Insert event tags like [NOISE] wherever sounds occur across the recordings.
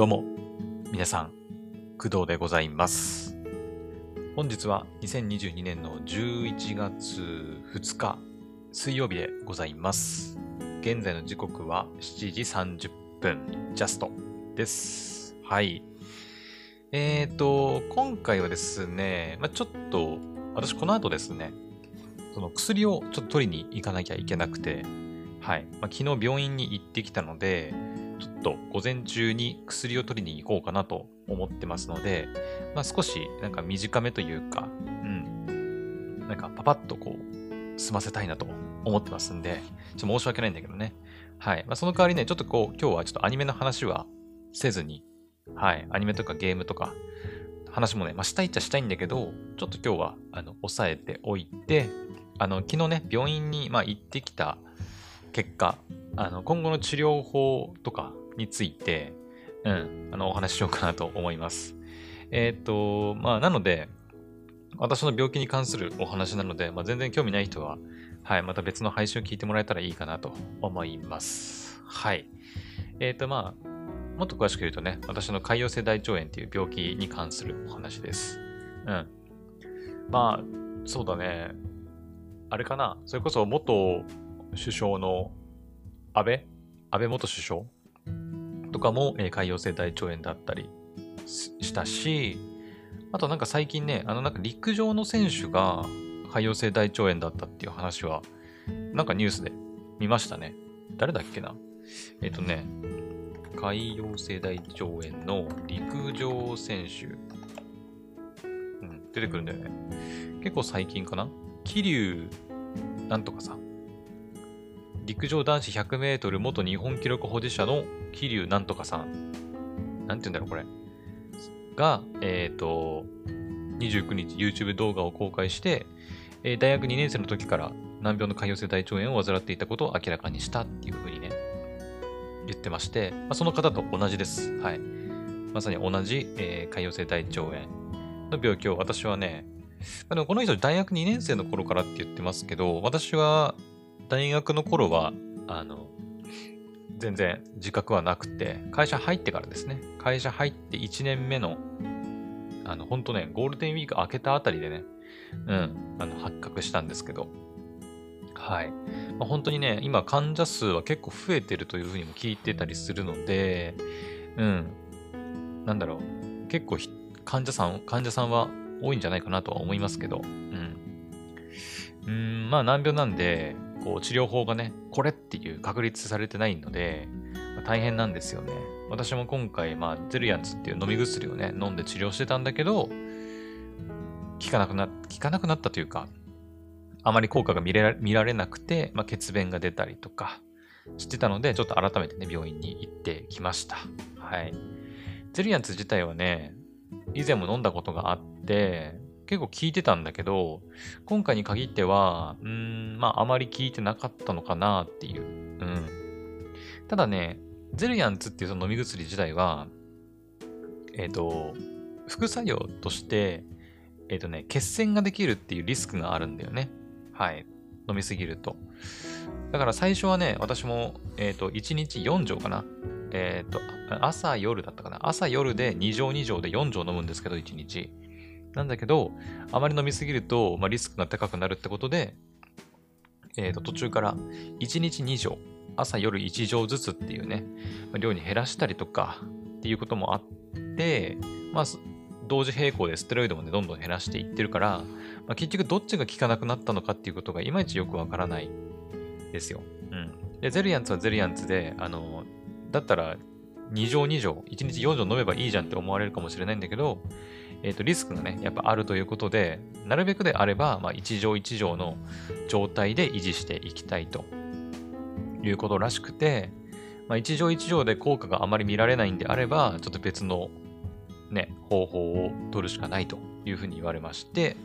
どうも、皆さん、工藤でございます。本日は2022年の11月2日、水曜日でございます。現在の時刻は7時30分、ジャストです。はい。えーと、今回はですね、まあ、ちょっと、私この後ですね、その薬をちょっと取りに行かなきゃいけなくて、はい。まあ、昨日病院に行ってきたので、ちょっと午前中に薬を取りに行こうかなと思ってますので、まあ、少しなんか短めというか、うん、なんかパパッとこう、済ませたいなと思ってますんで、ちょっと申し訳ないんだけどね。はい。まあ、その代わりね、ちょっとこう、今日はちょっとアニメの話はせずに、はい。アニメとかゲームとか、話もね、まあ、したいっちゃしたいんだけど、ちょっと今日は、あの、抑えておいて、あの、昨日ね、病院に、まあ、行ってきた結果、あの、今後の治療法とかについて、うん、あの、お話ししようかなと思います。えっ、と、まあ、なので、私の病気に関するお話なので、まあ、全然興味ない人は、はい、また別の配信を聞いてもらえたらいいかなと思います。はい。えっ、と、まあ、もっと詳しく言うとね、私の潰瘍性大腸炎っていう病気に関するお話です。うん。まあ、そうだね。あれかな。それこそ元首相の安倍？安倍元首相？とかも、えー潰瘍性大腸炎だったりしたし、あとなんか最近ね、あのなんか陸上の選手が潰瘍性大腸炎だったっていう話は、なんかニュースで見ましたね。誰だっけな？えっ、とね、潰瘍性大腸炎の陸上選手。うん、出てくるんだよね。結構最近かな？桐生なんとかさん。陸上男子100メートル元日本記録保持者の桐生なんとかさん。なんて言うんだろう、これ。が、えっ、と、29日 YouTube 動画を公開して、えー大学2年生の時から難病の潰瘍性大腸炎を患っていたことを明らかにしたっていうふうにね、言ってまして、まあ、その方と同じです。はい。まさに同じ、えー潰瘍性大腸炎の病気を私はね、まあでもこの人大学2年生の頃からって言ってますけど、私は大学の頃は、あの、全然自覚はなくて、会社入ってからですね、会社入って1年目の、あの、本当ね、ゴールデンウィーク明けたあたりでね、うん、あの、発覚したんですけど、はい。まあ、本当にね、今患者数は結構増えてるというふうにも聞いてたりするので、うん、なんだろう、結構ひ患者さん、患者さんは多いんじゃないかなとは思いますけど、うん。うーん、まあ難病なんで、こう治療法がね、これっていう確立されてないので、まあ大変なんですよね。私も今回、まあ、ゼルヤンツっていう飲み薬をね、飲んで治療してたんだけど、効かなくな、効かなくなったというか、あまり効果が見れら見られなくて、まあ、血便が出たりとかしてたので、ちょっと改めてね、病院に行ってきました。はい。ゼルヤンツ自体はね、以前も飲んだことがあって、結構効いてたんだけど、今回に限っては、うーん、まあ、あまり効いてなかったのかなっていう。うん。ただね、ゼルヤンツっていうその飲み薬自体は、えっ、と、副作用として、えっ、とね、血栓ができるっていうリスクがあるんだよね。はい。飲みすぎると。だから最初はね、私も、えっ、と、1日4錠かな。えっ、と、朝夜だったかな。朝夜で2錠2錠で4錠飲むんですけど、1日。なんだけど、あまり飲みすぎると、まあ、リスクが高くなるってことで、えっ、と、途中から1日2錠、朝夜1錠ずつっていうね、まあ量に減らしたりとかっていうこともあって、まあ、す同時並行でステロイドもね、どんどん減らしていってるから、まあ、結局どっちが効かなくなったのかっていうことがいまいちよくわからないですよ。うん。で、ゼルヤンツはゼルヤンツで、あの、だったら2錠2錠、1日4錠飲めばいいじゃんって思われるかもしれないんだけど、えっ、と、リスクがね、やっぱあるということで、なるべくであれば、まあ、1錠1錠の状態で維持していきたいということらしくて、まあ、1錠1錠で効果があまり見られないんであれば、ちょっと別のね、方法を取るしかないというふうに言われまして、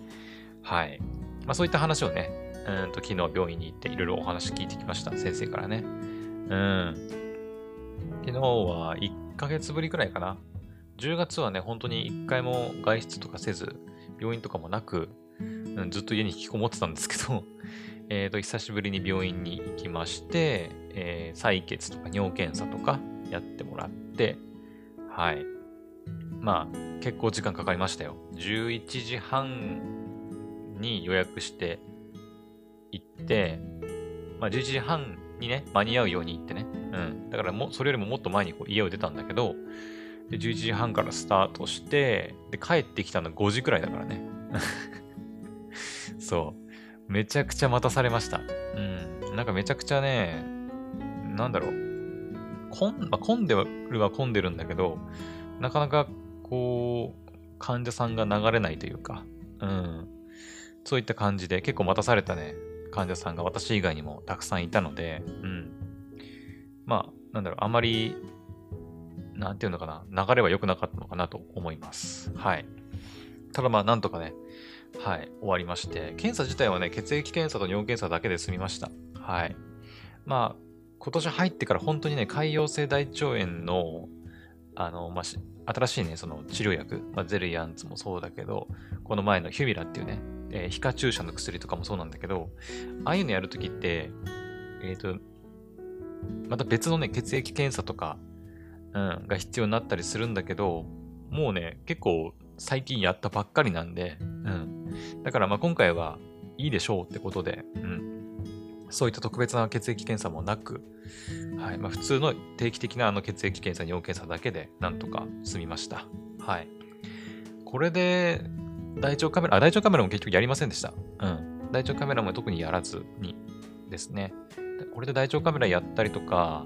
はい。まあ、そういった話をね、うんと昨日病院に行っていろいろお話聞いてきました、先生からね。うん。昨日は1ヶ月ぶりくらいかな。10月はね、本当に1回も外出とかせず、病院とかもなく、うんずっと家に引きこもってたんですけど、[LAUGHS] えっと、久しぶりに病院に行きまして、えー採血とか尿検査とかやってもらって、はい。まあ、結構時間かかりましたよ。11時半に予約して行って、まあ、11時半にね、間に合うように行ってね。うん。だからも、それよりももっと前にこう家を出たんだけど、で11時半からスタートして、で、帰ってきたの5時くらいだからね。[LAUGHS] そう。めちゃくちゃ待たされました。うん。なんかめちゃくちゃね、なんだろう。混ん、まあ、混んでるは混んでるんだけど、なかなかこう、患者さんが流れないというか、うん。そういった感じで結構待たされたね、患者さんが私以外にもたくさんいたので、うん。まあ、なんだろう、あまり、なんていうのかな、流れは良くなかったのかなと思います。はい。ただまあ、なんとかね、はい、終わりまして、検査自体はね、血液検査と尿検査だけで済みました。はい。まあ、今年入ってから本当にね、潰瘍性大腸炎の、あの、まあ、新しいね、その治療薬、まあ、ゼルヤンツもそうだけど、この前のヒュミラっていうね、えー皮下注射の薬とかもそうなんだけど、ああいうのやるときって、えっ、と、また別のね、血液検査とか、うん、が必要になったりするんだけど、もうね、結構最近やったばっかりなんで、うん。だからまあ今回はいいでしょうってことで、うん。そういった特別な血液検査もなく、はい。まあ普通の定期的なあの血液検査、尿検査だけでなんとか済みました。はい。これで、大腸カメラ、あ、大腸カメラも結局やりませんでした。うん。大腸カメラも特にやらずにですね。これで大腸カメラやったりとか、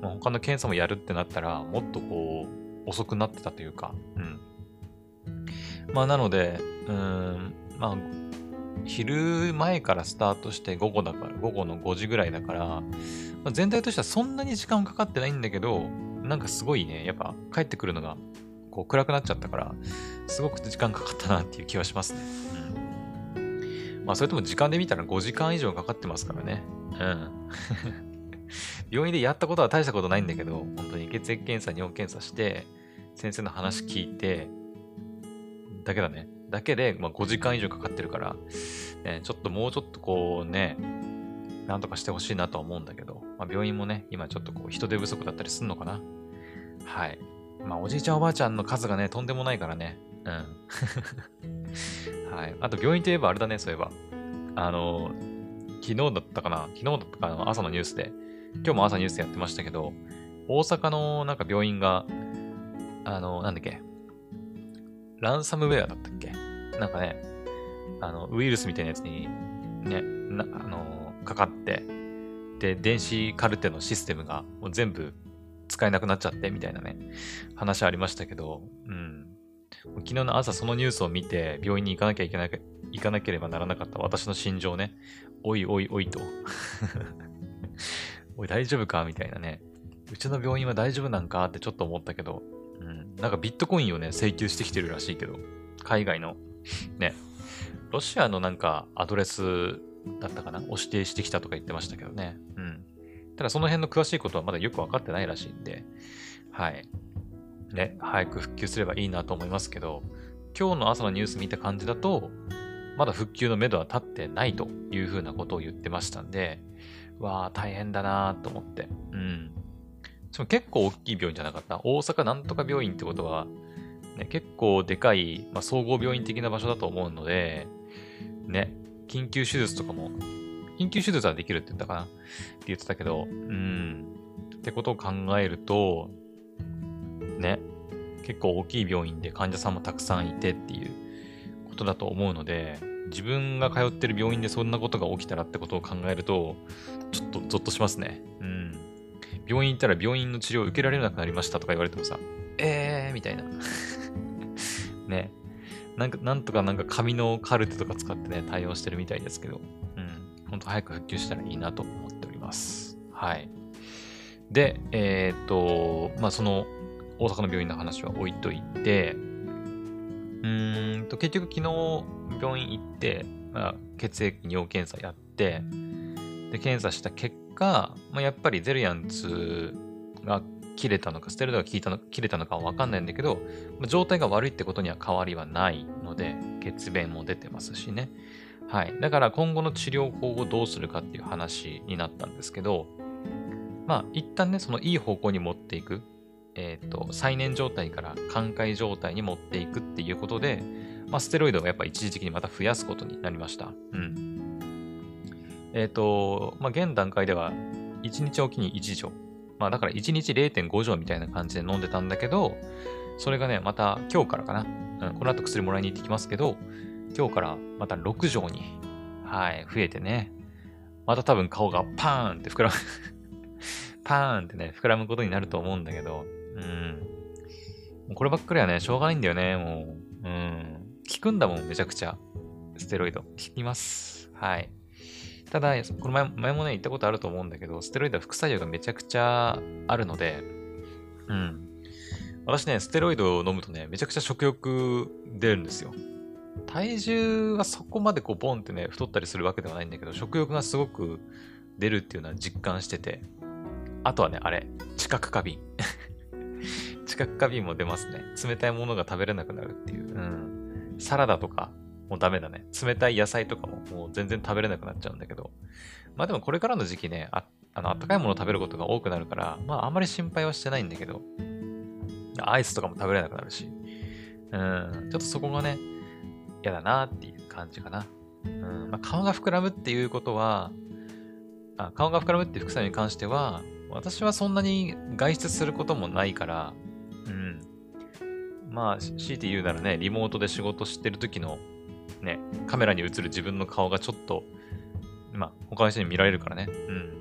まあ、他の検査もやるってなったら、もっとこう、遅くなってたというか、うん。まあ、なので、うーん、まあ、昼前からスタートして午後だから、午後の5時ぐらいだから、まあ、全体としてはそんなに時間かかってないんだけど、なんかすごいね、やっぱ帰ってくるのが、こう暗くなっちゃったから、すごく時間かかったなっていう気はしますね。うん。まあ、それとも時間で見たら5時間以上かかってますからね。うん。[LAUGHS] 病院でやったことは大したことないんだけど、本当に血液検査、尿検査して、先生の話聞いて、だけだね。だけで、まあ、5時間以上かかってるから、ね、ちょっともうちょっとこうね、なんとかしてほしいなとは思うんだけど、まあ、病院もね、今ちょっとこう人手不足だったりすんのかな。はい。まあ、おじいちゃんおばあちゃんの数がね、とんでもないからね。うん。[LAUGHS] はい。あと、病院といえばあれだね、そういえば。あの、昨日だったかな昨日だったかな朝のニュースで。今日も朝ニュースやってましたけど、大阪のなんか病院が、あの、なんだっけ、ランサムウェアだったっけ？なんかね、あの、ウイルスみたいなやつに、ね、なあの、かかって、で、電子カルテのシステムがもう全部使えなくなっちゃってみたいなね、話ありましたけど、うん。昨日の朝そのニュースを見て病院に行かなきゃいけなく行かなければならなかった私の心情ね、おいおいおいと。おい大丈夫か？みたいなね。うちの病院は大丈夫なんか？ってちょっと思ったけど、うん。なんかビットコインをね、請求してきてるらしいけど、海外の、ね。ロシアのなんかアドレスだったかな？を指定してきたとか言ってましたけどね。うん。ただその辺の詳しいことはまだよくわかってないらしいんで、はい。ね、早く復旧すればいいなと思いますけど、今日の朝のニュース見た感じだと、まだ復旧のめどは立ってないというふうなことを言ってましたんで、わあ、大変だなと思って。うん。しかも結構大きい病院じゃなかった？大阪なんとか病院ってことは、ね、結構でかい、まあ、総合病院的な場所だと思うので、ね、緊急手術とかも、緊急手術はできるって言ったかな？って言ってたけど、うん。ってことを考えると、ね、結構大きい病院で患者さんもたくさんいてっていうことだと思うので、自分が通ってる病院でそんなことが起きたらってことを考えると、ちょっとゾッとしますね。うん。病院行ったら病院の治療を受けられなくなりましたとか言われてもさ、えーみたいな。[LAUGHS] ね。なんか、なんとかなんか紙のカルテとか使ってね、対応してるみたいですけど、うん。ほんと早く復旧したらいいなと思っております。はい。で、えーっと、まあ、その、大阪の病院の話は置いといて、うーんと、結局昨日病院行って、まあ、血液尿検査やって、で、検査した結果、まあ、やっぱりゼルヤンツが切れたのか、ステロイドが効いたの切れたのかはわかんないんだけど、まあ、状態が悪いってことには変わりはないので、血便も出てますしね。はい。だから今後の治療法をどうするかっていう話になったんですけど、まあ、一旦ね、そのいい方向に持っていく、えっ、と、再燃状態から寛解状態に持っていくっていうことで、まあ、ステロイドをやっぱ一時的にまた増やすことになりました。うん。えっ、と、まあ、現段階では、1日おきに1錠。まあ、だから1日0.5錠みたいな感じで飲んでたんだけど、それがね、また今日からかな。うん、この後薬もらいに行ってきますけど、今日からまた6錠に、はい、増えてね。また多分顔がパーンって膨らむ [LAUGHS] パーンってね、膨らむことになると思うんだけど、うん。こればっかりはね、しょうがないんだよね、もう。うん。効くんだもん、めちゃくちゃ。ステロイド。効きます。はい。ただ、この前前もね、言ったことあると思うんだけど、ステロイドは副作用がめちゃくちゃあるので、うん。私ね、ステロイドを飲むとね、めちゃくちゃ食欲出るんですよ。体重はそこまでこうボンってね、太ったりするわけではないんだけど、食欲がすごく出るっていうのは実感してて、あとはね、あれ、知覚過敏。[LAUGHS] 知覚過敏も出ますね。冷たいものが食べれなくなるっていう。うん。サラダとか、もうダメだね。冷たい野菜とかももう全然食べれなくなっちゃうんだけど。まあでもこれからの時期ね、ああの、暖かいものを食べることが多くなるから、まああんまり心配はしてないんだけど、アイスとかも食べれなくなるし、うん、ちょっとそこがね、嫌だなっていう感じかな。うん、まあ、顔が膨らむっていうことは、あ顔が膨らむっていう副作用に関しては、私はそんなに外出することもないから、うん。まあ、強いて言うならね、リモートで仕事してる時の、ね、カメラに映る自分の顔がちょっと、まあ、他の人に見られるからね。うん。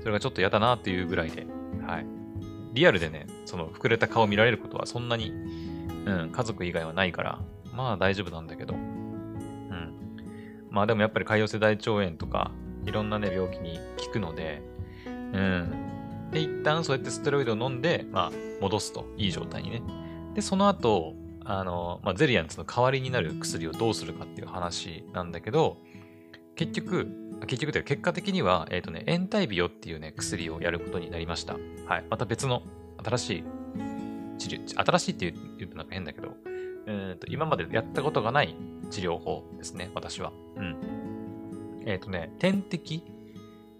それがちょっと嫌だなっていうぐらいで、はい。リアルでね、その膨れた顔見られることはそんなに、うん、家族以外はないから、まあ大丈夫なんだけど。うん。まあでもやっぱり潰瘍性大腸炎とか、いろんなね、病気に効くので、うん。で、一旦そうやってステロイドを飲んで、まあ、戻すと。いい状態にね。で、その後、あの、まあ、ゼリアンツの代わりになる薬をどうするかっていう話なんだけど、結局、結局というか結果的には、えっ、ー、とね、エンタイビオっていうね、薬をやることになりました。はい。また別の新しい治療、新しいって言うとなんか変だけど、えーと、今までやったことがない治療法ですね、私は。うん。えっ、ー、とね、点滴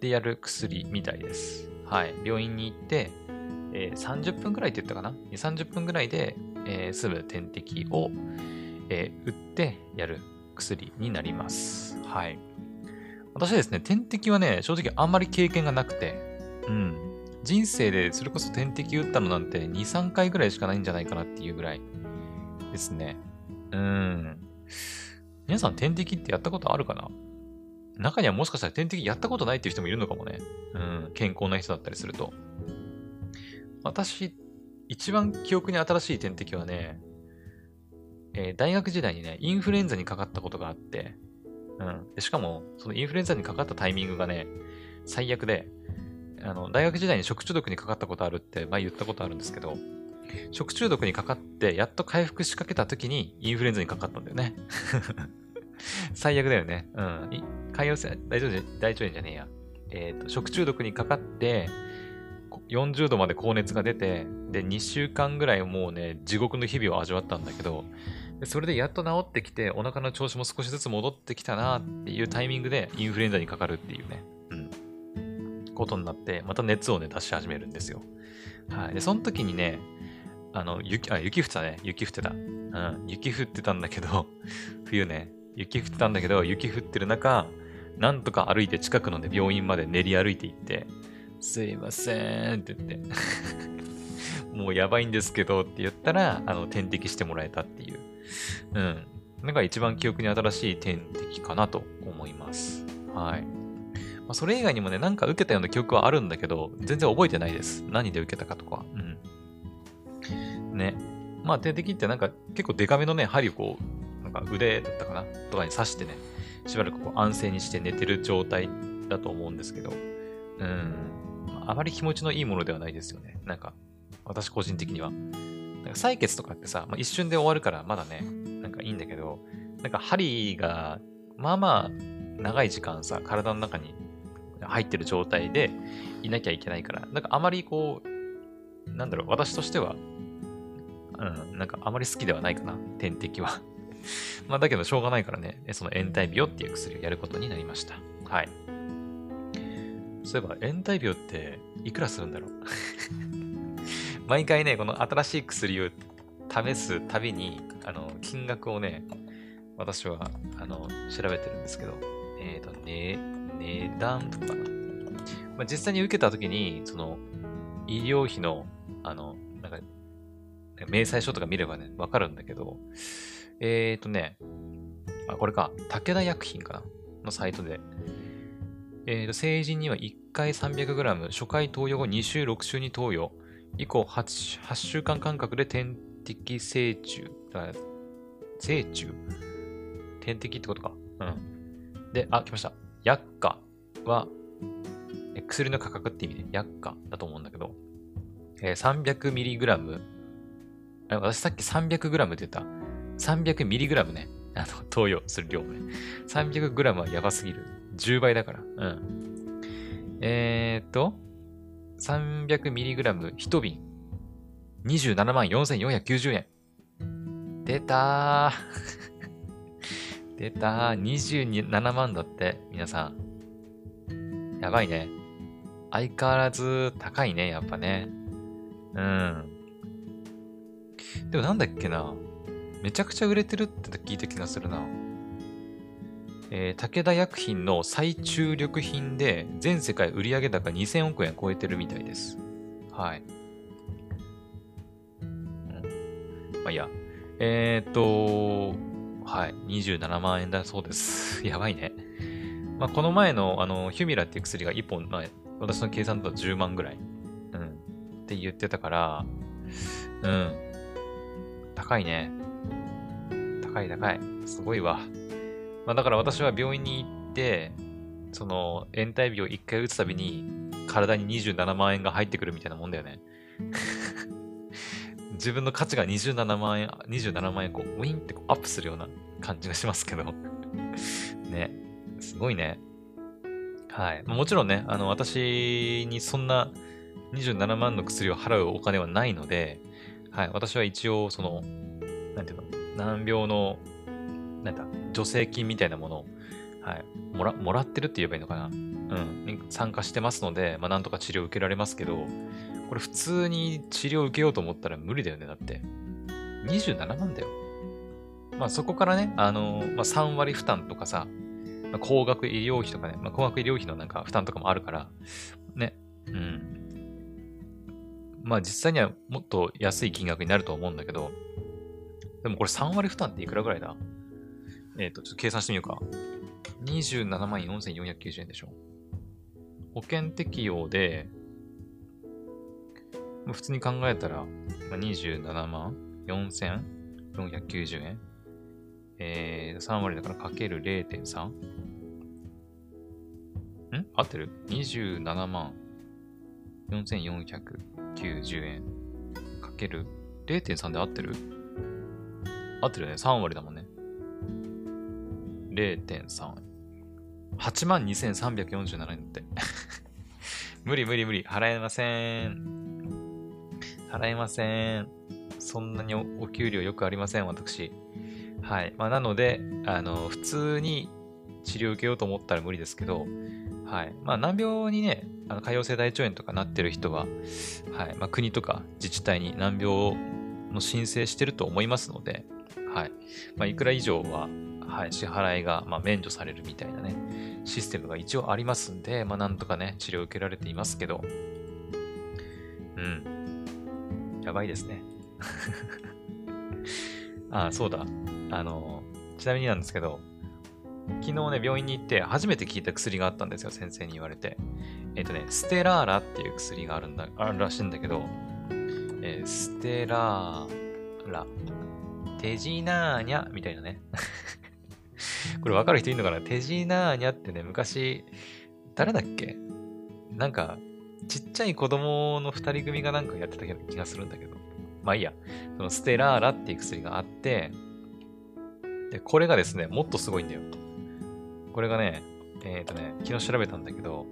でやる薬みたいです。はい。病院に行って、えー、30分ぐらいって言ったかな ?2、30分ぐらいで、えー、済む点滴を、えー、打ってやる薬になります。はい。私ですね、点滴はね、正直あんまり経験がなくて、うん。人生でそれこそ点滴打ったのなんて2、3回ぐらいしかないんじゃないかなっていうぐらいですね。うん。皆さん点滴ってやったことあるかな？中にはもしかしたら点滴やったことないっていう人もいるのかもね。うん。健康な人だったりすると。私、一番記憶に新しい点滴はね、えー、大学時代にね、インフルエンザにかかったことがあって、うん。でしかも、そのインフルエンザにかかったタイミングがね、最悪で、あの、大学時代に食中毒にかかったことあるって前言ったことあるんですけど、食中毒にかかって、やっと回復しかけた時にインフルエンザにかかったんだよね。[LAUGHS] 最悪だよね。うん。潰瘍性、大丈夫、大腸炎じゃねえや。えっ、ー、と、食中毒にかかって、40度まで高熱が出て、で、2週間ぐらいもうね、地獄の日々を味わったんだけど、でそれでやっと治ってきて、お腹の調子も少しずつ戻ってきたなっていうタイミングでインフルエンザにかかるっていうね、うん、ことになって、また熱をね、出し始めるんですよ。はい。で、その時にね、あの、雪、あ、雪降ってたね。雪降ってた。うん、雪降ってたんだけど、[LAUGHS] 冬ね、雪降ってたんだけど、雪降ってる中、なんとか歩いて近くのね、病院まで練り歩いていって、すいませんって言って [LAUGHS] もうやばいんですけどって言ったら、あの、点滴してもらえたっていう。うん。なんか一番記憶に新しい点滴かなと思います。はい。まあ、それ以外にもね、なんか受けたような記憶はあるんだけど、全然覚えてないです。何で受けたかとか。うん。ね。まあ、点滴ってなんか結構デカめのね、針をこう、なんか腕だったかな？とかに刺してね、しばらくこう安静にして寝てる状態だと思うんですけど、うん。あまり気持ちのいいものではないですよね。なんか、私個人的には。なんか採血とかってさ、まあ、一瞬で終わるからまだね、なんかいいんだけど、なんか針が、まあまあ、長い時間さ、体の中に入ってる状態でいなきゃいけないから、なんかあまりこう、なんだろう、私としてはうん、なんかあまり好きではないかな、点滴は。[LAUGHS] まあだけどしょうがないからね、その延滞病っていう薬をやることになりました。はい。そういえば延滞病っていくらするんだろう？[LAUGHS] 毎回ね、この新しい薬を試すたびに、あの、金額をね、私は、あの、調べてるんですけど、えっ、ー、と、ね、値段とかな。まあ、実際に受けたときに、その、医療費の、あの、なんか、明細書とか見ればね、わかるんだけど、えっ、ー、とね、あ、これか、武田薬品かな？のサイトで、え、ー、と、成人には1回 300g、初回投与後2週、6週に投与、以降 8, 8週間間隔で点滴成虫、成虫？点滴ってことか。うん。で、あ、来ました。薬価は、薬の価格って意味で、薬価だと思うんだけど、えー、300mg、私さっき 300g って言った。300mg ね。あの、投与する量ね。300g はやばすぎる。10倍だから。うん。えー、っと、300mg 1瓶。27万4490円。出たー。[LAUGHS] 出たー。27万だって、皆さん。やばいね。相変わらず高いね、やっぱね。うん。でもなんだっけな。めちゃくちゃ売れてるって聞いた気がするな。えー、武田薬品の最注力品で全世界売上高2000億円超えてるみたいです。はい。うん、まあいや。えー、っと、はい。27万円だそうです。[LAUGHS] やばいね。まあ、この前の、あの、ヒュミラっていう薬が1本、まあ、私の計算だと10万ぐらい。うん。って言ってたから、うん。高いね。高い高い。すごいわ。まあ、だから私は病院に行って、その、延滞日を1回打つたびに、体に27万円が入ってくるみたいなもんだよね。[LAUGHS] 自分の価値が27万円、27万円、こう、ウィンってこうアップするような感じがしますけど。[LAUGHS] ね。すごいね。はい。もちろんね、あの、私にそんな27万の薬を払うお金はないので、はい。私は一応、その、なんていうの、難病の、なんだ、助成金みたいなものを、はい、もら、もらってるって言えばいいのかなうん、参加してますので、まあ、なんとか治療受けられますけど、これ普通に治療受けようと思ったら無理だよね、だって。27万だよ。まあそこからね、あのまあ、3割負担とかさ、まあ、高額医療費とかね、まあ、高額医療費のなんか負担とかもあるから、ね、うん。まあ実際にはもっと安い金額になると思うんだけど、でもこれ3割負担っていくらぐらいだ？えっ、ー、と、ちょっと計算してみようか。27万4490円でしょ。保険適用で、普通に考えたら、27万4490円。えー、3割だからかける 0.3? ん？合ってる ?27 万4490円かける？0.3で合ってる？合ってるよね。3割だもんね。0.3。8万2347円って。[LAUGHS] 無理無理無理。払えません。払えません。そんなにお給料よくありません、私。はい。まあ、なので、あの、普通に治療受けようと思ったら無理ですけど、はい。まあ、難病にね、あの、潰瘍性大腸炎とかなってる人は、はい。まあ、国とか自治体に難病の申請してると思いますので、はい。まあ、いくら以上は、はい、支払いが、まあ、免除されるみたいなね、システムが一応ありますんで、まあ、なんとかね、治療を受けられていますけど、うん。やばいですね。あ [LAUGHS] あ、そうだ。あの、ちなみになんですけど、昨日ね、病院に行って初めて聞いた薬があったんですよ、先生に言われて。えっ、ー、とね、ステラーラっていう薬があるんだ、あるらしいんだけど、えー、ステラーラ、テジナーニャみたいなね。これわかる人いるのかな？テジナーニャってね、昔、誰だっけ？なんか、ちっちゃい子供の二人組がなんかやってた気がするんだけど。まあいいや。そのステラーラっていう薬があって、で、これがですね、もっとすごいんだよ。これがね、えっ、ー、とね、昨日調べたんだけど、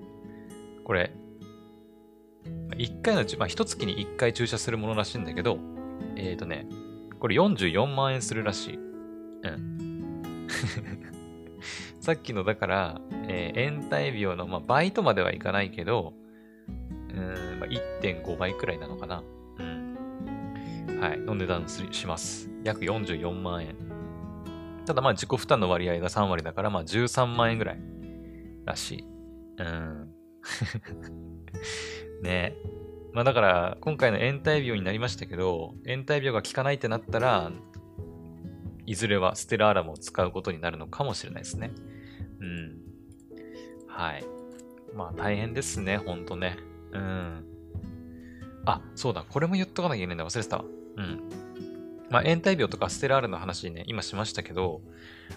これ、1回の、まあ、1月に1回注射するものらしいんだけど、えっ、ー、とね、これ44万円するらしい。うん。[LAUGHS] さっきの、だから、えー、延滞病の、まあ、倍とまではいかないけど、うん、まあ、1.5倍くらいなのかな。うん。はい、の値段します。約44万円。ただまあ自己負担の割合が3割だからまあ13万円ぐらいらしい。うん。[LAUGHS] ねえまあだから今回の延滞病になりましたけど、延滞病が効かないってなったら、いずれはステラーラムを使うことになるのかもしれないですね。うん。はい。まあ大変ですね、ほんとね。うん。あ、そうだ、これも言っとかなきゃいけないんだ、忘れてたわ。うん。まあ、延滞病とかステラールの話ね、今しましたけど、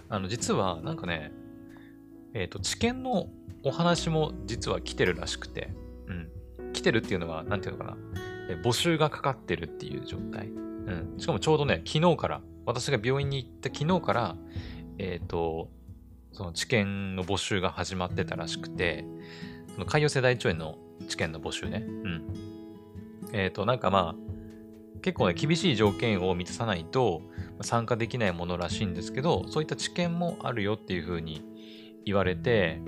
あの、実は、なんかね、えっ、ー、と、治験のお話も実は来てるらしくて、うん。来てるっていうのは、なんていうのかな、募集がかかってるっていう状態。うん。しかもちょうどね、昨日から、私が病院に行った昨日から、えっ、ー、と、その治験の募集が始まってたらしくて、その潰瘍性大腸炎の治験の募集ね。うん。えっ、ー、と、なんかまあ、結構ね、厳しい条件を満たさないと参加できないものらしいんですけど、そういった知見もあるよっていう風に言われて、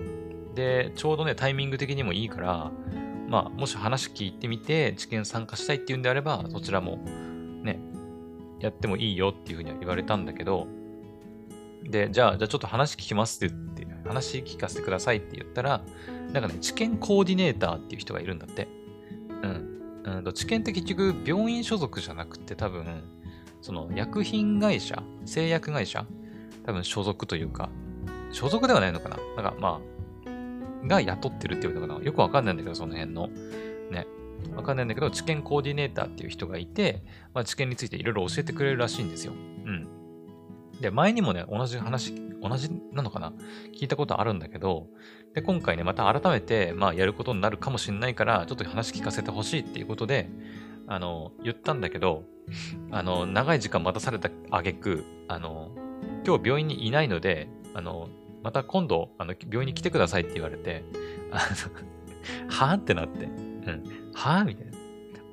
で、ちょうどね、タイミング的にもいいから、まあ、もし話聞いてみて、知見参加したいっていうんであれば、そちらもね、やってもいいよっていう風には言われたんだけど、で、じゃあ、じゃあちょっと話聞きますって言って、話聞かせてくださいって言ったら、なんかね、知見コーディネーターっていう人がいるんだって。うん。うんと、知見って結局病院所属じゃなくて多分、その薬品会社、製薬会社、多分所属というか、所属ではないのかななんかまあ、が雇ってるっていうのかな？よくわかんないんだけど、その辺の。ね。わかんないんだけど、知見コーディネーターっていう人がいて、まあ、知見についていろいろ教えてくれるらしいんですよ。うん。で、前にもね、同じ話、同じなのかな？聞いたことあるんだけど、で、今回ね、また改めて、まあ、やることになるかもしれないから、ちょっと話聞かせてほしいっていうことで、あの、言ったんだけど、あの、長い時間待たされた挙句、あの、今日病院にいないので、あの、また今度、あの、病院に来てくださいって言われて、あの [LAUGHS] はぁってなって、うん、はぁみたいな。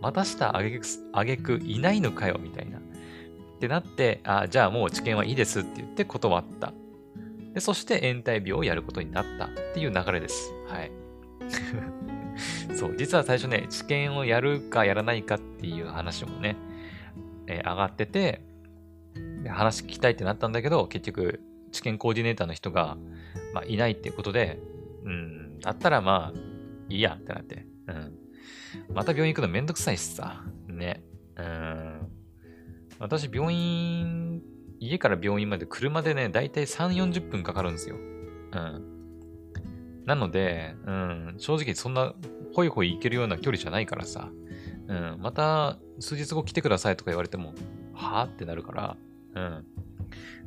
待たした挙句、挙句いないのかよみたいな。ってなって、あ、じゃあもう治験はいいですって言って断った。で、そして延滞病をやることになったっていう流れです。はい。[LAUGHS] そう、実は最初ね、治験をやるかやらないかっていう話もね、えー、上がってて、話聞きたいってなったんだけど、結局、治験コーディネーターの人が、まあ、いないっていうことで、うん、だったらまあ、いいやってなって、うん。また病院行くのめんどくさいしさ、ね。うん。私、病院家から病院まで車でね、だいたい3、40分かかるんですよ。うん。なので、うん、正直そんなホイホイ行けるような距離じゃないからさ、うん、また数日後来てくださいとか言われても、はぁってなるから、うん。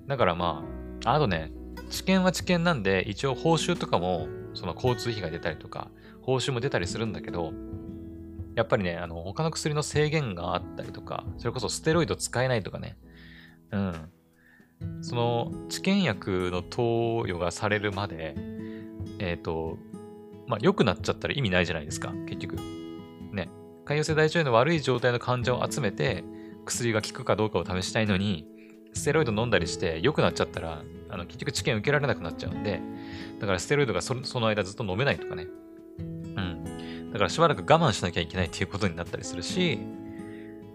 だからまあ、あとね、治験は治験なんで、一応報酬とかも、その交通費が出たりとか、報酬も出たりするんだけど、やっぱりね、あの、他の薬の制限があったりとか、それこそステロイド使えないとかね、うん。その治験薬の投与がされるまで、えっ、ー、と、まあ、良くなっちゃったら意味ないじゃないですか、結局。ね。潰瘍性大腸炎の悪い状態の患者を集めて、薬が効くかどうかを試したいのに、ステロイド飲んだりして良くなっちゃったら、あの結局治験受けられなくなっちゃうんで、だからステロイドがその間ずっと飲めないとかね。うん。だからしばらく我慢しなきゃいけないっていうことになったりするし、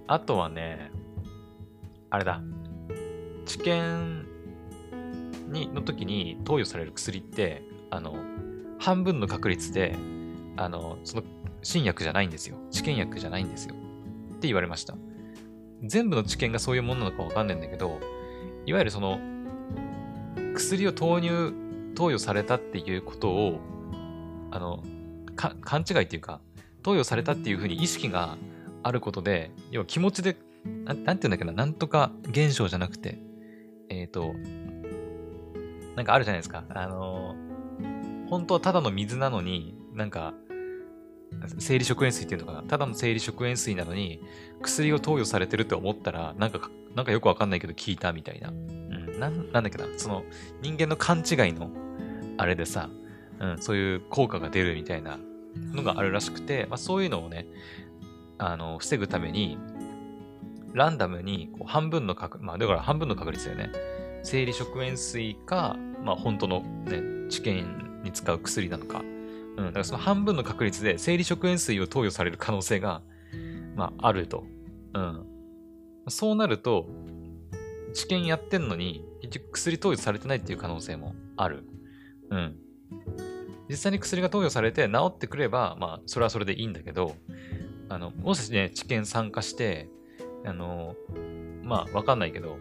あとはね、あれだ。治験にの時に投与される薬って、あの、半分の確率で、あの、その新薬じゃないんですよ。治験薬じゃないんですよ。って言われました。全部の治験がそういうものなのかわかんないんだけど、いわゆるその、薬を投入、投与されたっていうことを、あの、か勘違いっていうか、投与されたっていうふうに意識があることで、要は気持ちで、ななんて言うんだっけな、なんとか現象じゃなくて、えっ、ー、と、なんかあるじゃないですか。あの、本当はただの水なのに、なんか、生理食塩水っていうのかな。ただの生理食塩水なのに、薬を投与されてるって思ったら、なんか、なんかよくわかんないけど聞いたみたいな。うん、な、なんだっけな。その、人間の勘違いの、あれでさ、うん、そういう効果が出るみたいなのがあるらしくて、まあそういうのをね、あの、防ぐために、ランダムに半分の確、まあだから半分の確率だよね。生理食塩水か、まあ本当のね、治験に使う薬なのか。うん、だからその半分の確率で生理食塩水を投与される可能性が、まああると。うん。そうなると、治験やってんのに、薬投与されてないっていう可能性もある。うん。実際に薬が投与されて治ってくれば、まあ、それはそれでいいんだけど、あの、もしね、治験参加して、あの、まあ、わかんないけど、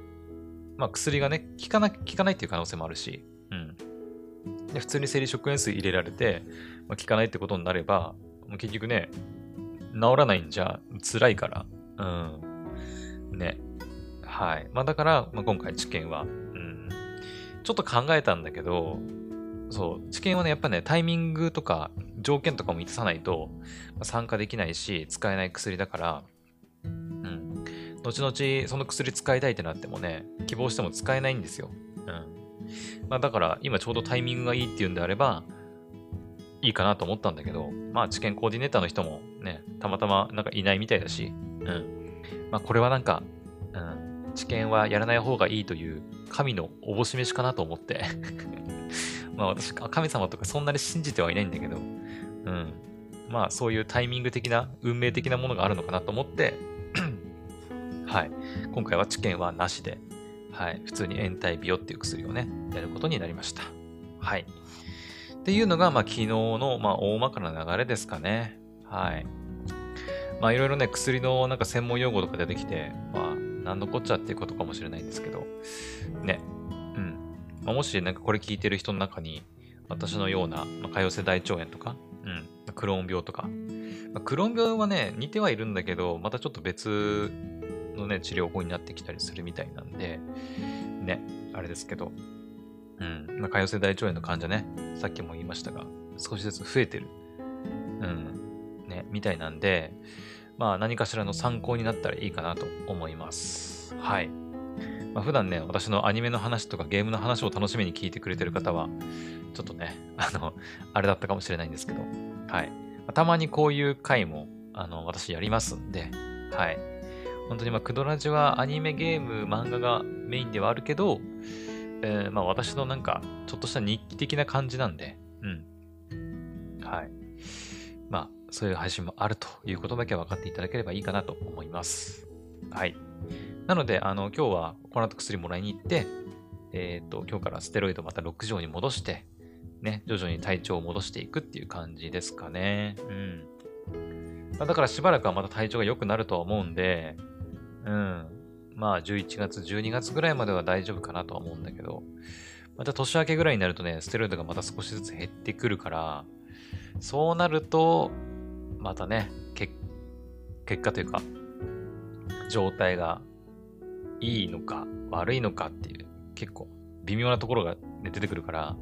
まあ、薬がね、効かな、効かないっていう可能性もあるし、うん。で、普通に生理食塩水入れられて、まあ、効かないってことになれば、もう結局ね、治らないんじゃ辛いから、うん。ね。はい。まあ、だから、まあ、今回治験は、うん。ちょっと考えたんだけど、そう、治験はね、やっぱね、タイミングとか条件とかも満たさないと参加できないし、使えない薬だから、うん。後々その薬使いたいってなってもね、希望しても使えないんですよ。うん。まあだから今ちょうどタイミングがいいっていうんであれば、いいかなと思ったんだけど、まあ治験コーディネーターの人もね、たまたまなんかいないみたいだし、うん。まあこれはなんか、うん、治験はやらない方がいいという神のおぼし飯かなと思って [LAUGHS] まあ私、神様とかそんなに信じてはいないんだけど、うん。まあそういうタイミング的な、運命的なものがあるのかなと思って [CLEARS THROAT] はい。今回は治験はなしで、はい。普通に延滞ビオっていう薬をね、やることになりました。はい。っていうのが、まあ昨日の、まあ大まかな流れですかね。はい。まあいろいろね、薬のなんか専門用語とか出てきて、まあ、なんのこっちゃっていうことかもしれないんですけど、ね。うん。まあ、もしなんかこれ聞いてる人の中に、私のような、まあ、潰瘍性大腸炎とか、うん、クローン病とか、まあ、クローン病はね、似てはいるんだけど、またちょっと別のね、治療法になってきたりするみたいなんで、ね、あれですけど、うん、まあ、潰瘍性大腸炎の患者ね、さっきも言いましたが、少しずつ増えてる、うん、ね、みたいなんで、まあ何かしらの参考になったらいいかなと思います。はい。まあ、普段ね、私のアニメの話とかゲームの話を楽しみに聞いてくれてる方は、ちょっとね、[LAUGHS] あの、あれだったかもしれないんですけど、はい。たまにこういう回も、あの、私やりますんで、はい。本当にまあ、クドラジはアニメ、ゲーム、漫画がメインではあるけど、えー、まあ私のなんか、ちょっとした日記的な感じなんで、うん。はい。まあ、そういう配信もあるということだけ分かっていただければいいかなと思います。はい。なので、あの、今日はこの後薬もらいに行って、えっ、ー、と、今日からステロイドまた6錠に戻して、ね、徐々に体調を戻していくっていう感じですかね。うん。だからしばらくはまた体調が良くなるとは思うんで、うん。まあ、11月、12月ぐらいまでは大丈夫かなとは思うんだけど、また年明けぐらいになるとね、ステロイドがまた少しずつ減ってくるから、そうなると、またね、結果というか、状態がいいのか悪いのかっていう結構微妙なところが、出てくるから、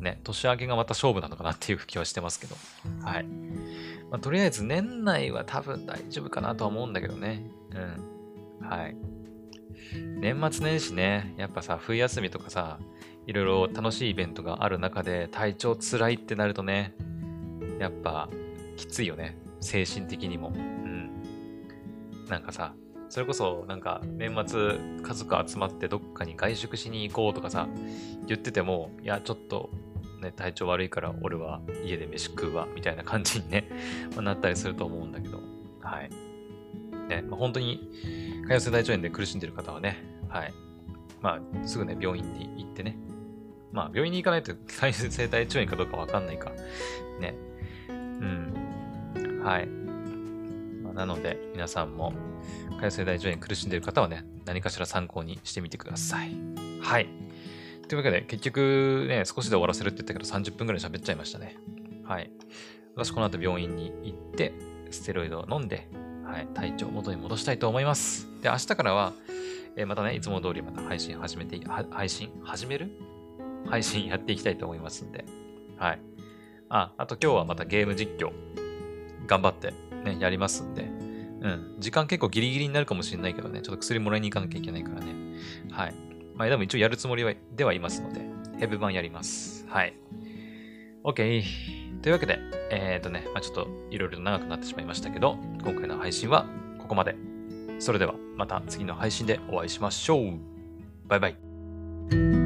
ね、年明けがまた勝負なのかなっていう気はしてますけど。はい。まあ、とりあえず年内は多分大丈夫かなとは思うんだけどね。うん。はい。年末年始ね、やっぱさ、冬休みとかさ、いろいろ楽しいイベントがある中で体調つらいってなるとね、やっぱきついよね。精神的にも。うん。なんかさ、それこそなんか年末家族集まってどっかに外食しに行こうとかさ、言ってても、いや、ちょっとね、体調悪いから俺は家で飯食うわ、みたいな感じにね、[LAUGHS] なったりすると思うんだけど、はい。ね、まあ、本当に、潰瘍性大腸炎で苦しんでる方はね、はい。まあ、すぐね、病院に行ってね。まあ、病院に行かないと潰瘍性大腸炎かどうかわかんないか。ね。うん。はい。まあ、なので、皆さんも、潰瘍性大腸炎苦しんでいる方はね、何かしら参考にしてみてください。はい。というわけで、結局ね、少しで終わらせるって言ったけど30分くらい喋っちゃいましたね。はい。私、この後病院に行って、ステロイドを飲んで、はい、体調元に戻したいと思います。で、明日からは、えー、またね、いつも通りまた配信始めて、配信始める？配信やっていきたいと思いますんで。はい。あ、あと今日はまたゲーム実況、頑張ってね、やりますんで、うん。時間結構ギリギリになるかもしれないけどね、ちょっと薬もらいに行かなきゃいけないからね。はい。まあ、でも一応やるつもりはではいますので、ヘブ版やります。はい。OK。というわけで、えっ、ー、とね、まあ、ちょっといろいろ長くなってしまいましたけど、今回の配信はここまで。それではまた次の配信でお会いしましょう。バイバイ。